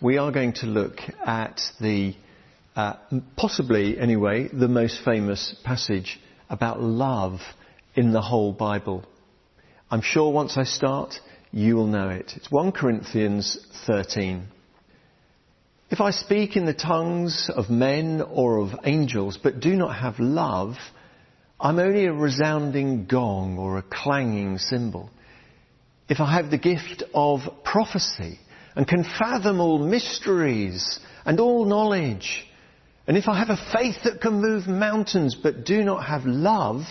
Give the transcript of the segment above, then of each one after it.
we are going to look at the, uh, possibly anyway, the most famous passage about love in the whole Bible. I'm sure once I start, you will know it. It's 1 Corinthians 13. If I speak in the tongues of men or of angels, but do not have love, I'm only a resounding gong or a clanging cymbal. If I have the gift of prophecy and can fathom all mysteries and all knowledge, and if I have a faith that can move mountains but do not have love,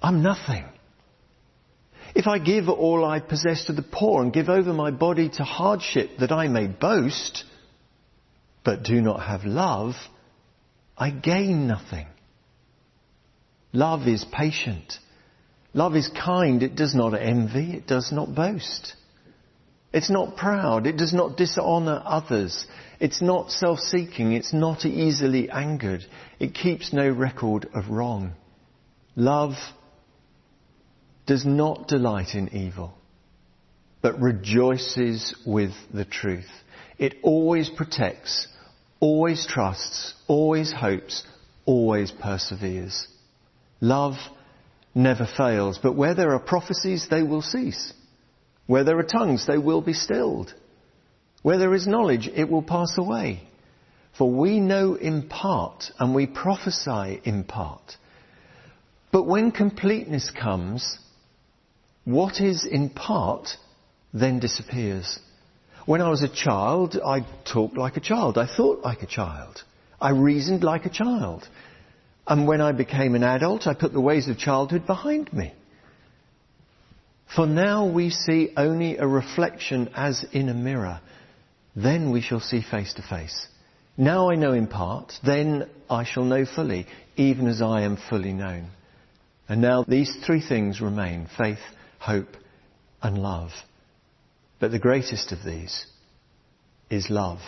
I'm nothing. If I give all I possess to the poor and give over my body to hardship that I may boast, but do not have love, I gain nothing. Love is patient. Love is kind. It does not envy. It does not boast. It's not proud. It does not dishonour others. It's not self-seeking. It's not easily angered. It keeps no record of wrong. Love does not delight in evil, but rejoices with the truth. It always protects, always trusts, always hopes, always perseveres. Love never fails, but where there are prophecies, they will cease. Where there are tongues, they will be stilled. Where there is knowledge, it will pass away. For we know in part and we prophesy in part. But when completeness comes, what is in part then disappears. When I was a child, I talked like a child. I thought like a child. I reasoned like a child. And when I became an adult, I put the ways of childhood behind me. For now we see only a reflection as in a mirror. Then we shall see face to face. Now I know in part, then I shall know fully, even as I am fully known. And now these three things remain, faith, hope, and love. But the greatest of these is love.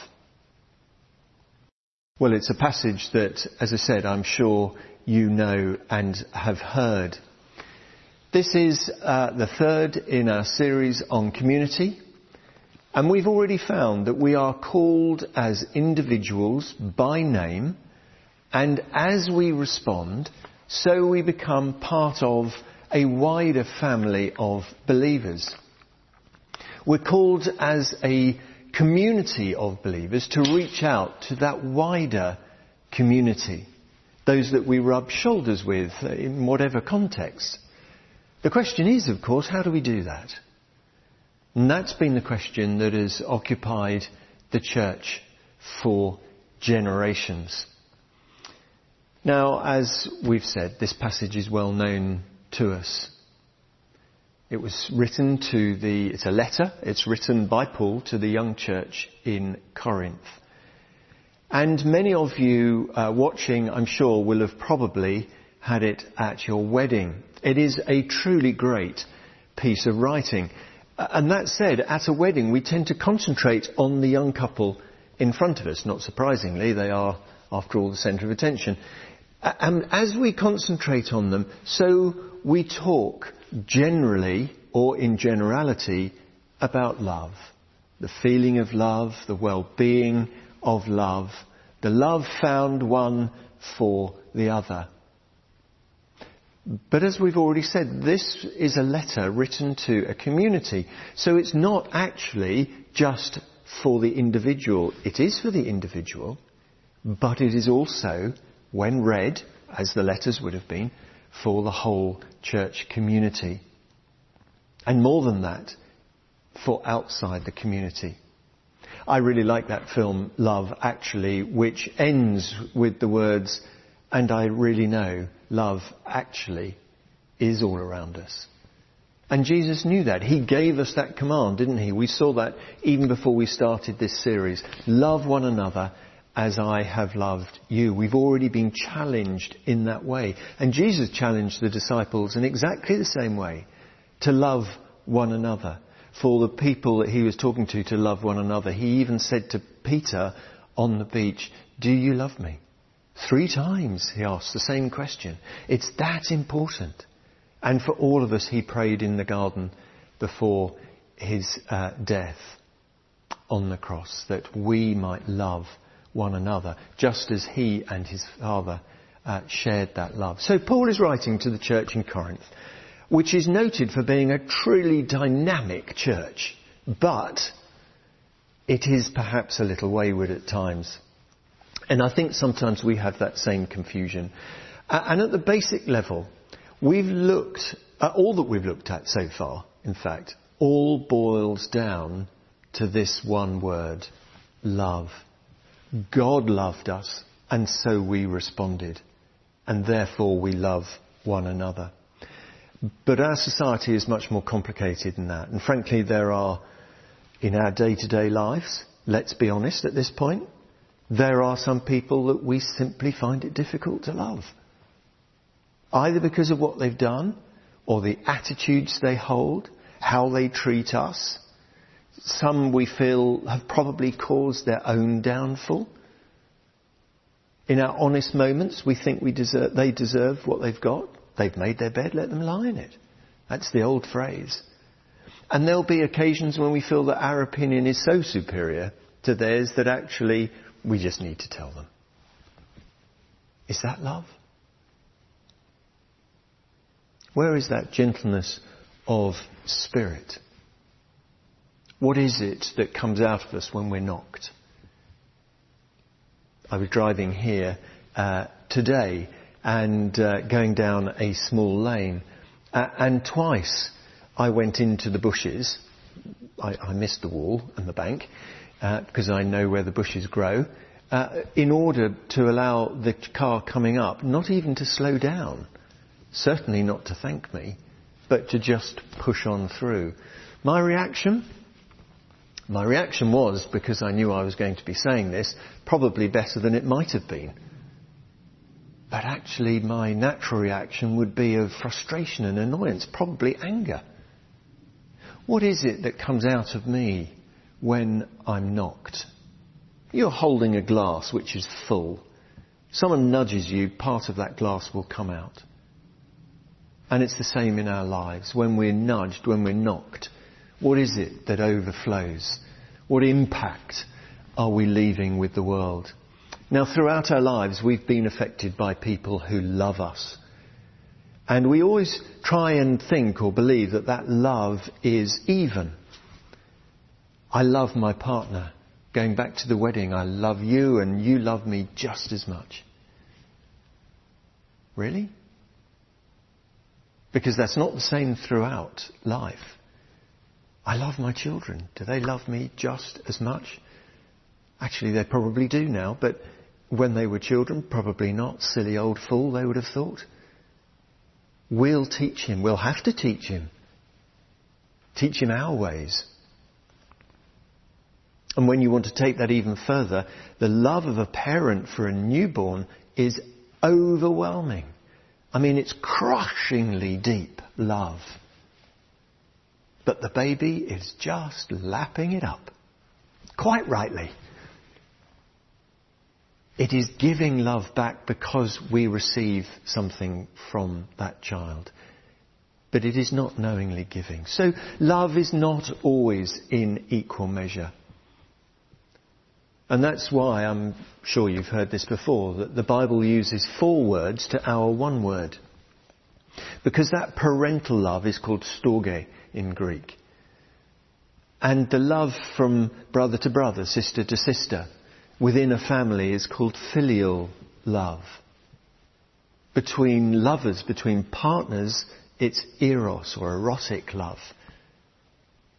Well, it's a passage that, as I said, I'm sure you know and have heard. This is uh, the third in our series on community. And we've already found that we are called as individuals by name, and as we respond, so we become part of a wider family of believers. We're called as a community of believers to reach out to that wider community, those that we rub shoulders with in whatever context. The question is, of course, how do we do that? And that's been the question that has occupied the church for generations. Now, as we've said, this passage is well known to us. It was written to the, it's a letter, it's written by Paul to the young church in Corinth. And many of you uh, watching, I'm sure, will have probably had it at your wedding. It is a truly great piece of writing. And that said, at a wedding, we tend to concentrate on the young couple in front of us. Not surprisingly, they are, after all, the centre of attention. And as we concentrate on them, so we talk generally or in generality about love. The feeling of love, the well-being of love, the love found one for the other. But as we've already said, this is a letter written to a community. So it's not actually just for the individual. It is for the individual, but it is also, when read, as the letters would have been, for the whole church community. And more than that, for outside the community. I really like that film, Love Actually, which ends with the words, and I really know love actually is all around us. And Jesus knew that. He gave us that command, didn't he? We saw that even before we started this series. Love one another as I have loved you. We've already been challenged in that way. And Jesus challenged the disciples in exactly the same way to love one another. For the people that he was talking to to love one another. He even said to Peter on the beach, do you love me? Three times he asked the same question. It's that important. And for all of us, he prayed in the garden before his uh, death. on the cross that we might love one another, just as he and his Father uh, shared that love. So Paul is writing to the church in Corinth, which is noted for being a truly dynamic church, but it is perhaps a little wayward at times. And I think sometimes we have that same confusion. And at the basic level, we've looked at all that we've looked at so far, in fact, all boils down to this one word, love. God loved us, and so we responded, and therefore we love one another. But our society is much more complicated than that, and frankly, there are, in our day to day lives, let's be honest at this point, there are some people that we simply find it difficult to love. Either because of what they've done, or the attitudes they hold, how they treat us, some we feel have probably caused their own downfall. In our honest moments, we think we deserve, they deserve what they've got. They've made their bed, let them lie in it. That's the old phrase. And there'll be occasions when we feel that our opinion is so superior to theirs that actually we just need to tell them. Is that love? Where is that gentleness of spirit? What is it that comes out of us when we're knocked? I was driving here uh, today and uh, going down a small lane, uh, and twice I went into the bushes. I, I missed the wall and the bank because uh, I know where the bushes grow. Uh, in order to allow the car coming up, not even to slow down, certainly not to thank me, but to just push on through. My reaction? My reaction was, because I knew I was going to be saying this, probably better than it might have been. But actually, my natural reaction would be of frustration and annoyance, probably anger. What is it that comes out of me when I'm knocked? You're holding a glass which is full. Someone nudges you, part of that glass will come out. And it's the same in our lives. When we're nudged, when we're knocked, what is it that overflows? What impact are we leaving with the world? Now, throughout our lives, we've been affected by people who love us. And we always try and think or believe that that love is even. I love my partner. Going back to the wedding, I love you and you love me just as much. Really? Because that's not the same throughout life. I love my children. Do they love me just as much? Actually, they probably do now, but when they were children, probably not. Silly old fool, they would have thought. We'll teach him. We'll have to teach him. Teach him our ways. And when you want to take that even further, the love of a parent for a newborn is overwhelming. I mean, it's crushingly deep love. But the baby is just lapping it up. Quite rightly. It is giving love back because we receive something from that child. But it is not knowingly giving. So love is not always in equal measure. And that's why I'm sure you've heard this before, that the Bible uses four words to our one word. Because that parental love is called storge in Greek. And the love from brother to brother, sister to sister, within a family is called filial love. Between lovers, between partners, it's eros or erotic love.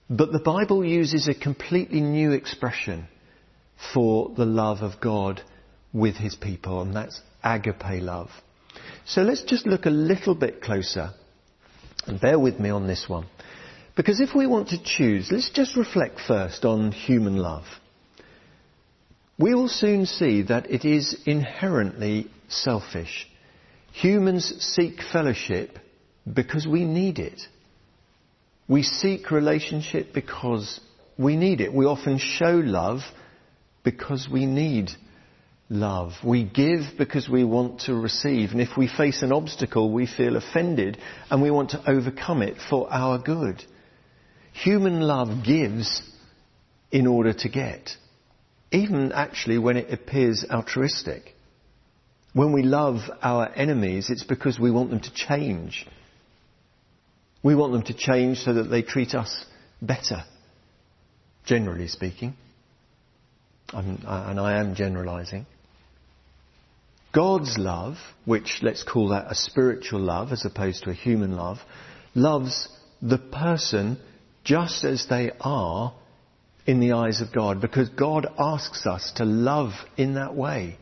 But the Bible uses a completely new expression for the love of God with his people, and that's agape love. So let's just look a little bit closer, and bear with me on this one. Because if we want to choose, let's just reflect first on human love. We will soon see that it is inherently selfish. Humans seek fellowship because we need it. We seek relationship because we need it. We often show love because we need love. We give because we want to receive. And if we face an obstacle, we feel offended and we want to overcome it for our good. Human love gives in order to get. Even actually when it appears altruistic. When we love our enemies, it's because we want them to change. We want them to change so that they treat us better, generally speaking. And I am generalizing. God's love, which let's call that a spiritual love as opposed to a human love, loves the person just as they are in the eyes of God because God asks us to love in that way.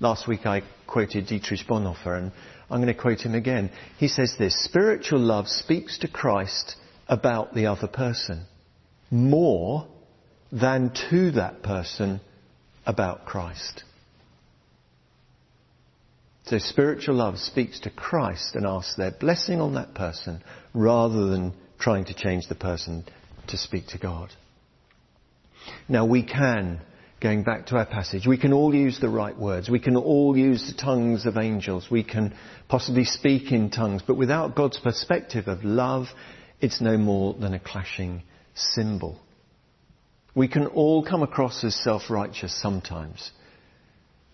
Last week I quoted Dietrich Bonhoeffer and I'm going to quote him again. He says this, spiritual love speaks to Christ about the other person more than to that person about Christ. So spiritual love speaks to Christ and asks their blessing on that person rather than trying to change the person to speak to God. Now we can, going back to our passage, we can all use the right words. We can all use the tongues of angels. We can possibly speak in tongues. But without God's perspective of love, it's no more than a clashing cymbal. We can all come across as self-righteous sometimes.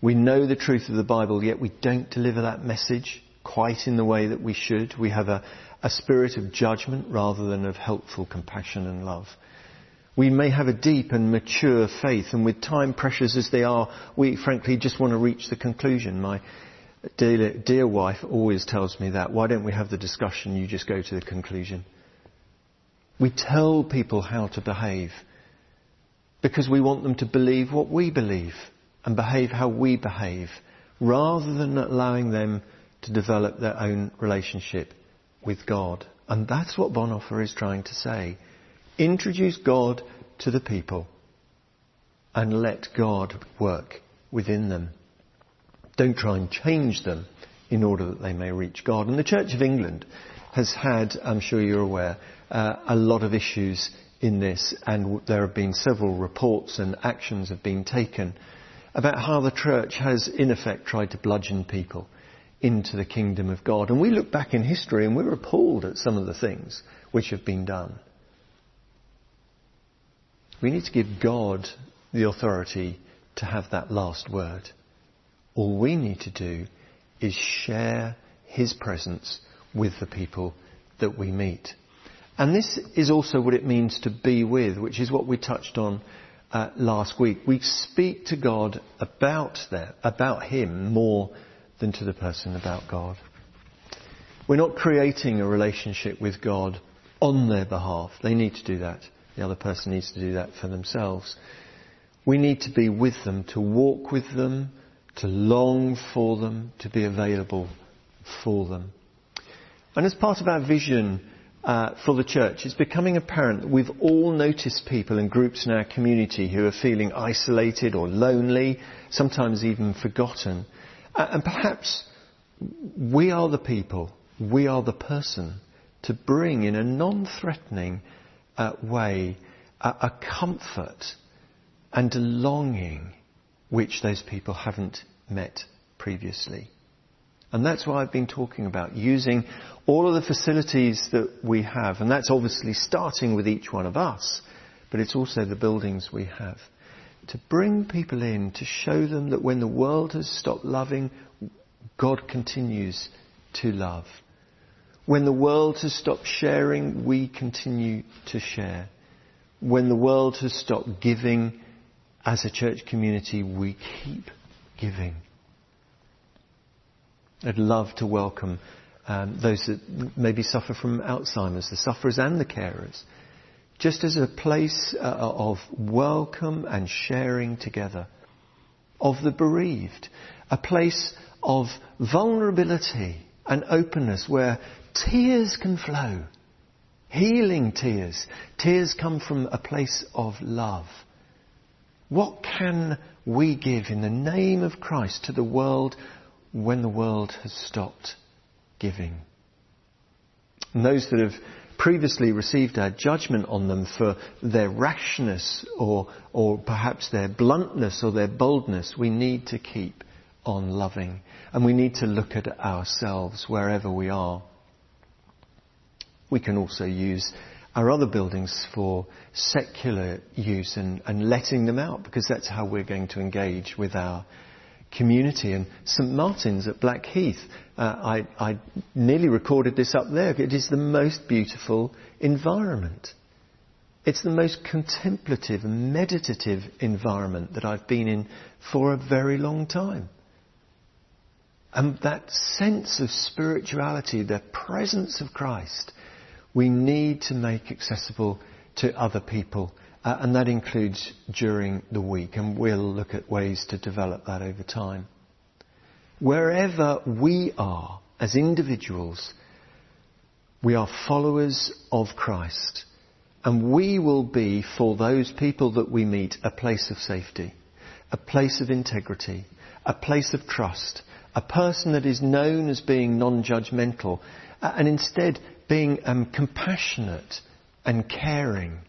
We know the truth of the Bible, yet we don't deliver that message quite in the way that we should. We have a, a spirit of judgment rather than of helpful compassion and love. We may have a deep and mature faith, and with time pressures as they are, we frankly just want to reach the conclusion. My dear, dear wife always tells me that. Why don't we have the discussion? You just go to the conclusion. We tell people how to behave because we want them to believe what we believe and behave how we behave rather than allowing them to develop their own relationship with God. And that's what Bonhoeffer is trying to say. Introduce God to the people and let God work within them. Don't try and change them in order that they may reach God. And the Church of England has had, I'm sure you're aware, uh, a lot of issues in this, and there have been several reports and actions have been taken about how the church has, in effect, tried to bludgeon people into the kingdom of God. And we look back in history and we're appalled at some of the things which have been done. We need to give God the authority to have that last word. All we need to do is share His presence with the people that we meet. And this is also what it means to be with, which is what we touched on uh, last week. We speak to God about that, about Him more than to the person about God. We're not creating a relationship with God on their behalf. They need to do that. The other person needs to do that for themselves. We need to be with them, to walk with them, to long for them, to be available for them. And as part of our vision uh, for the church, it's becoming apparent that we've all noticed people and groups in our community who are feeling isolated or lonely, sometimes even forgotten. Uh, and perhaps we are the people, we are the person to bring in a non-threatening uh, way a, a comfort and a longing which those people haven't met previously. And that's why I've been talking about, using all of the facilities that we have. And that's obviously starting with each one of us, but it's also the buildings we have. To bring people in, to show them that when the world has stopped loving, God continues to love. When the world has stopped sharing, we continue to share. When the world has stopped giving, as a church community, we keep giving. I'd love to welcome um, those that maybe suffer from Alzheimer's, the sufferers and the carers, just as a place uh, of welcome and sharing together, of the bereaved, a place of vulnerability and openness where tears can flow, healing tears. Tears come from a place of love. What can we give in the name of Christ to the world when the world has stopped giving. And those that have previously received our judgment on them for their rashness or, or perhaps their bluntness or their boldness, we need to keep on loving. And we need to look at ourselves wherever we are. We can also use our other buildings for secular use and, and letting them out because that's how we're going to engage with our community. And St Martin's at Blackheath, uh, I, I nearly recorded this up there. It is the most beautiful environment. It's the most contemplative and meditative environment that I've been in for a very long time. And that sense of spirituality, the presence of Christ, we need to make accessible to other people. Uh, and that includes during the week. And we'll look at ways to develop that over time. Wherever we are as individuals, we are followers of Christ. And we will be, for those people that we meet, a place of safety, a place of integrity, a place of trust, a person that is known as being non-judgmental, and instead being um, compassionate and caring.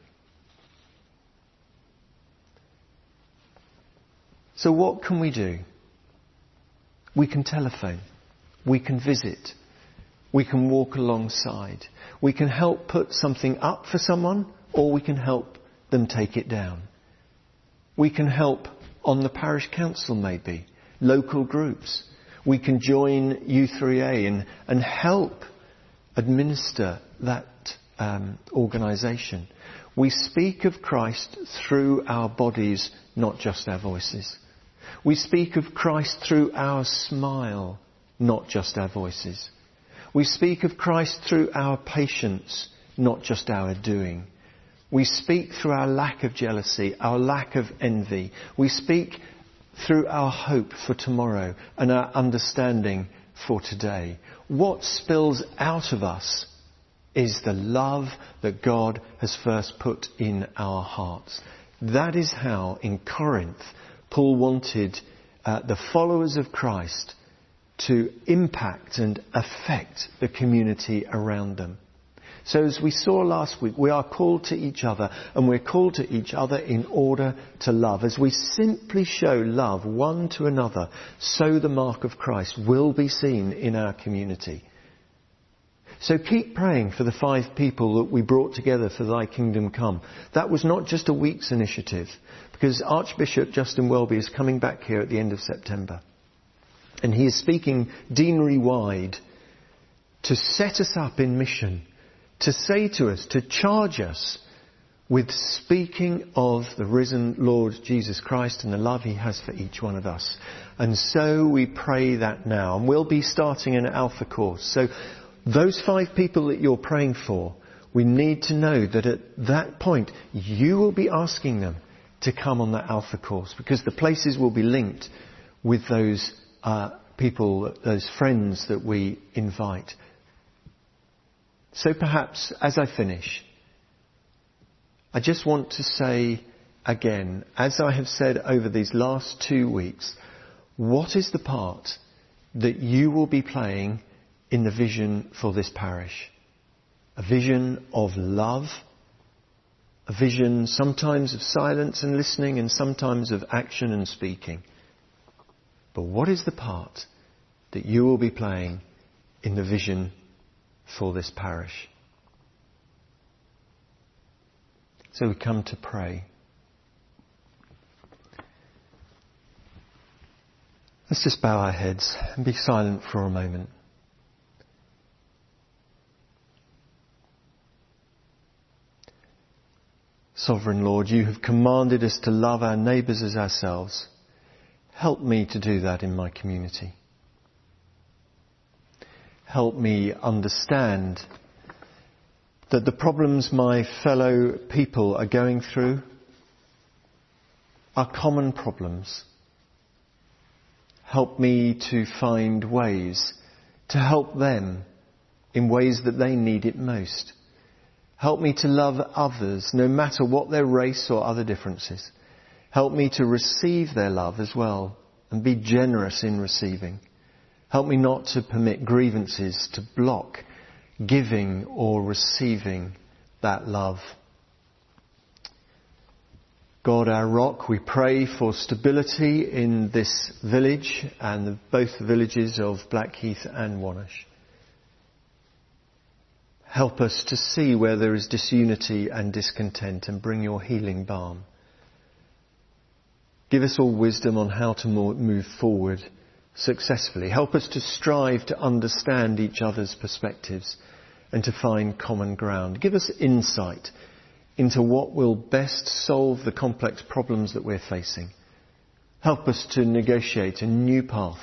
So what can we do? We can telephone. We can visit. We can walk alongside. We can help put something up for someone or we can help them take it down. We can help on the parish council maybe, local groups. We can join U3A and, and help administer that um, organisation. We speak of Christ through our bodies, not just our voices. We speak of Christ through our smile, not just our voices. We speak of Christ through our patience, not just our doing. We speak through our lack of jealousy, our lack of envy. We speak through our hope for tomorrow and our understanding for today. What spills out of us is the love that God has first put in our hearts. That is how in Corinth Paul wanted uh, the followers of Christ to impact and affect the community around them. So as we saw last week, we are called to each other and we're called to each other in order to love. As we simply show love one to another, so the mark of Christ will be seen in our community. So keep praying for the five people that we brought together for Thy Kingdom Come. That was not just a week's initiative, because Archbishop Justin Welby is coming back here at the end of September. And he is speaking deanery wide to set us up in mission to say to us, to charge us with speaking of the risen Lord Jesus Christ and the love he has for each one of us. And so we pray that now. And we'll be starting an Alpha course. So those five people that you're praying for, we need to know that at that point you will be asking them to come on that Alpha course because the places will be linked with those uh, people, those friends that we invite. So perhaps as I finish, I just want to say again, as I have said over these last two weeks, what is the part that you will be playing in the vision for this parish? A vision of love, a vision sometimes of silence and listening and sometimes of action and speaking. But what is the part that you will be playing in the vision for this parish. So we come to pray. Let's just bow our heads and be silent for a moment. Sovereign Lord, you have commanded us to love our neighbours as ourselves. Help me to do that in my community help me understand that the problems my fellow people are going through are common problems. Help me to find ways to help them in ways that they need it most. Help me to love others no matter what their race or other differences. Help me to receive their love as well and be generous in receiving. Help me not to permit grievances to block giving or receiving that love. God, our rock, we pray for stability in this village and both the villages of Blackheath and Wonersh. Help us to see where there is disunity and discontent and bring your healing balm. Give us all wisdom on how to move forward successfully. Help us to strive to understand each other's perspectives and to find common ground. Give us insight into what will best solve the complex problems that we're facing. Help us to negotiate a new path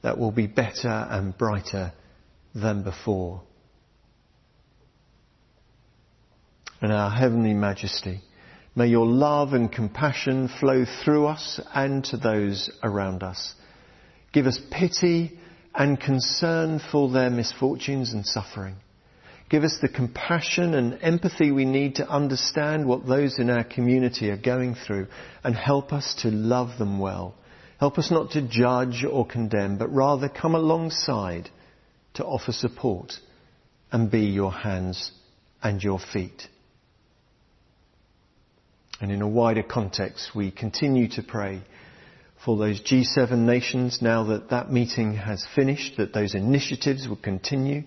that will be better and brighter than before. And our Heavenly Majesty, may your love and compassion flow through us and to those around us. Give us pity and concern for their misfortunes and suffering. Give us the compassion and empathy we need to understand what those in our community are going through and help us to love them well. Help us not to judge or condemn, but rather come alongside to offer support and be your hands and your feet. And in a wider context, we continue to pray for those G7 nations now that that meeting has finished, that those initiatives will continue.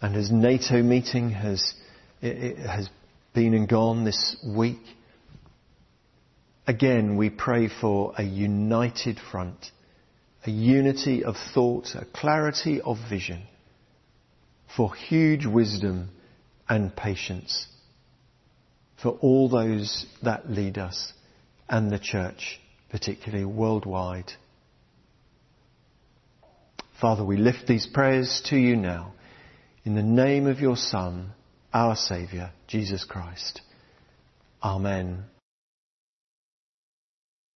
And as NATO meeting has, has been and gone this week, again we pray for a united front, a unity of thought, a clarity of vision, for huge wisdom and patience for all those that lead us and the church, particularly worldwide. Father, we lift these prayers to you now. In the name of your Son, our Saviour, Jesus Christ. Amen.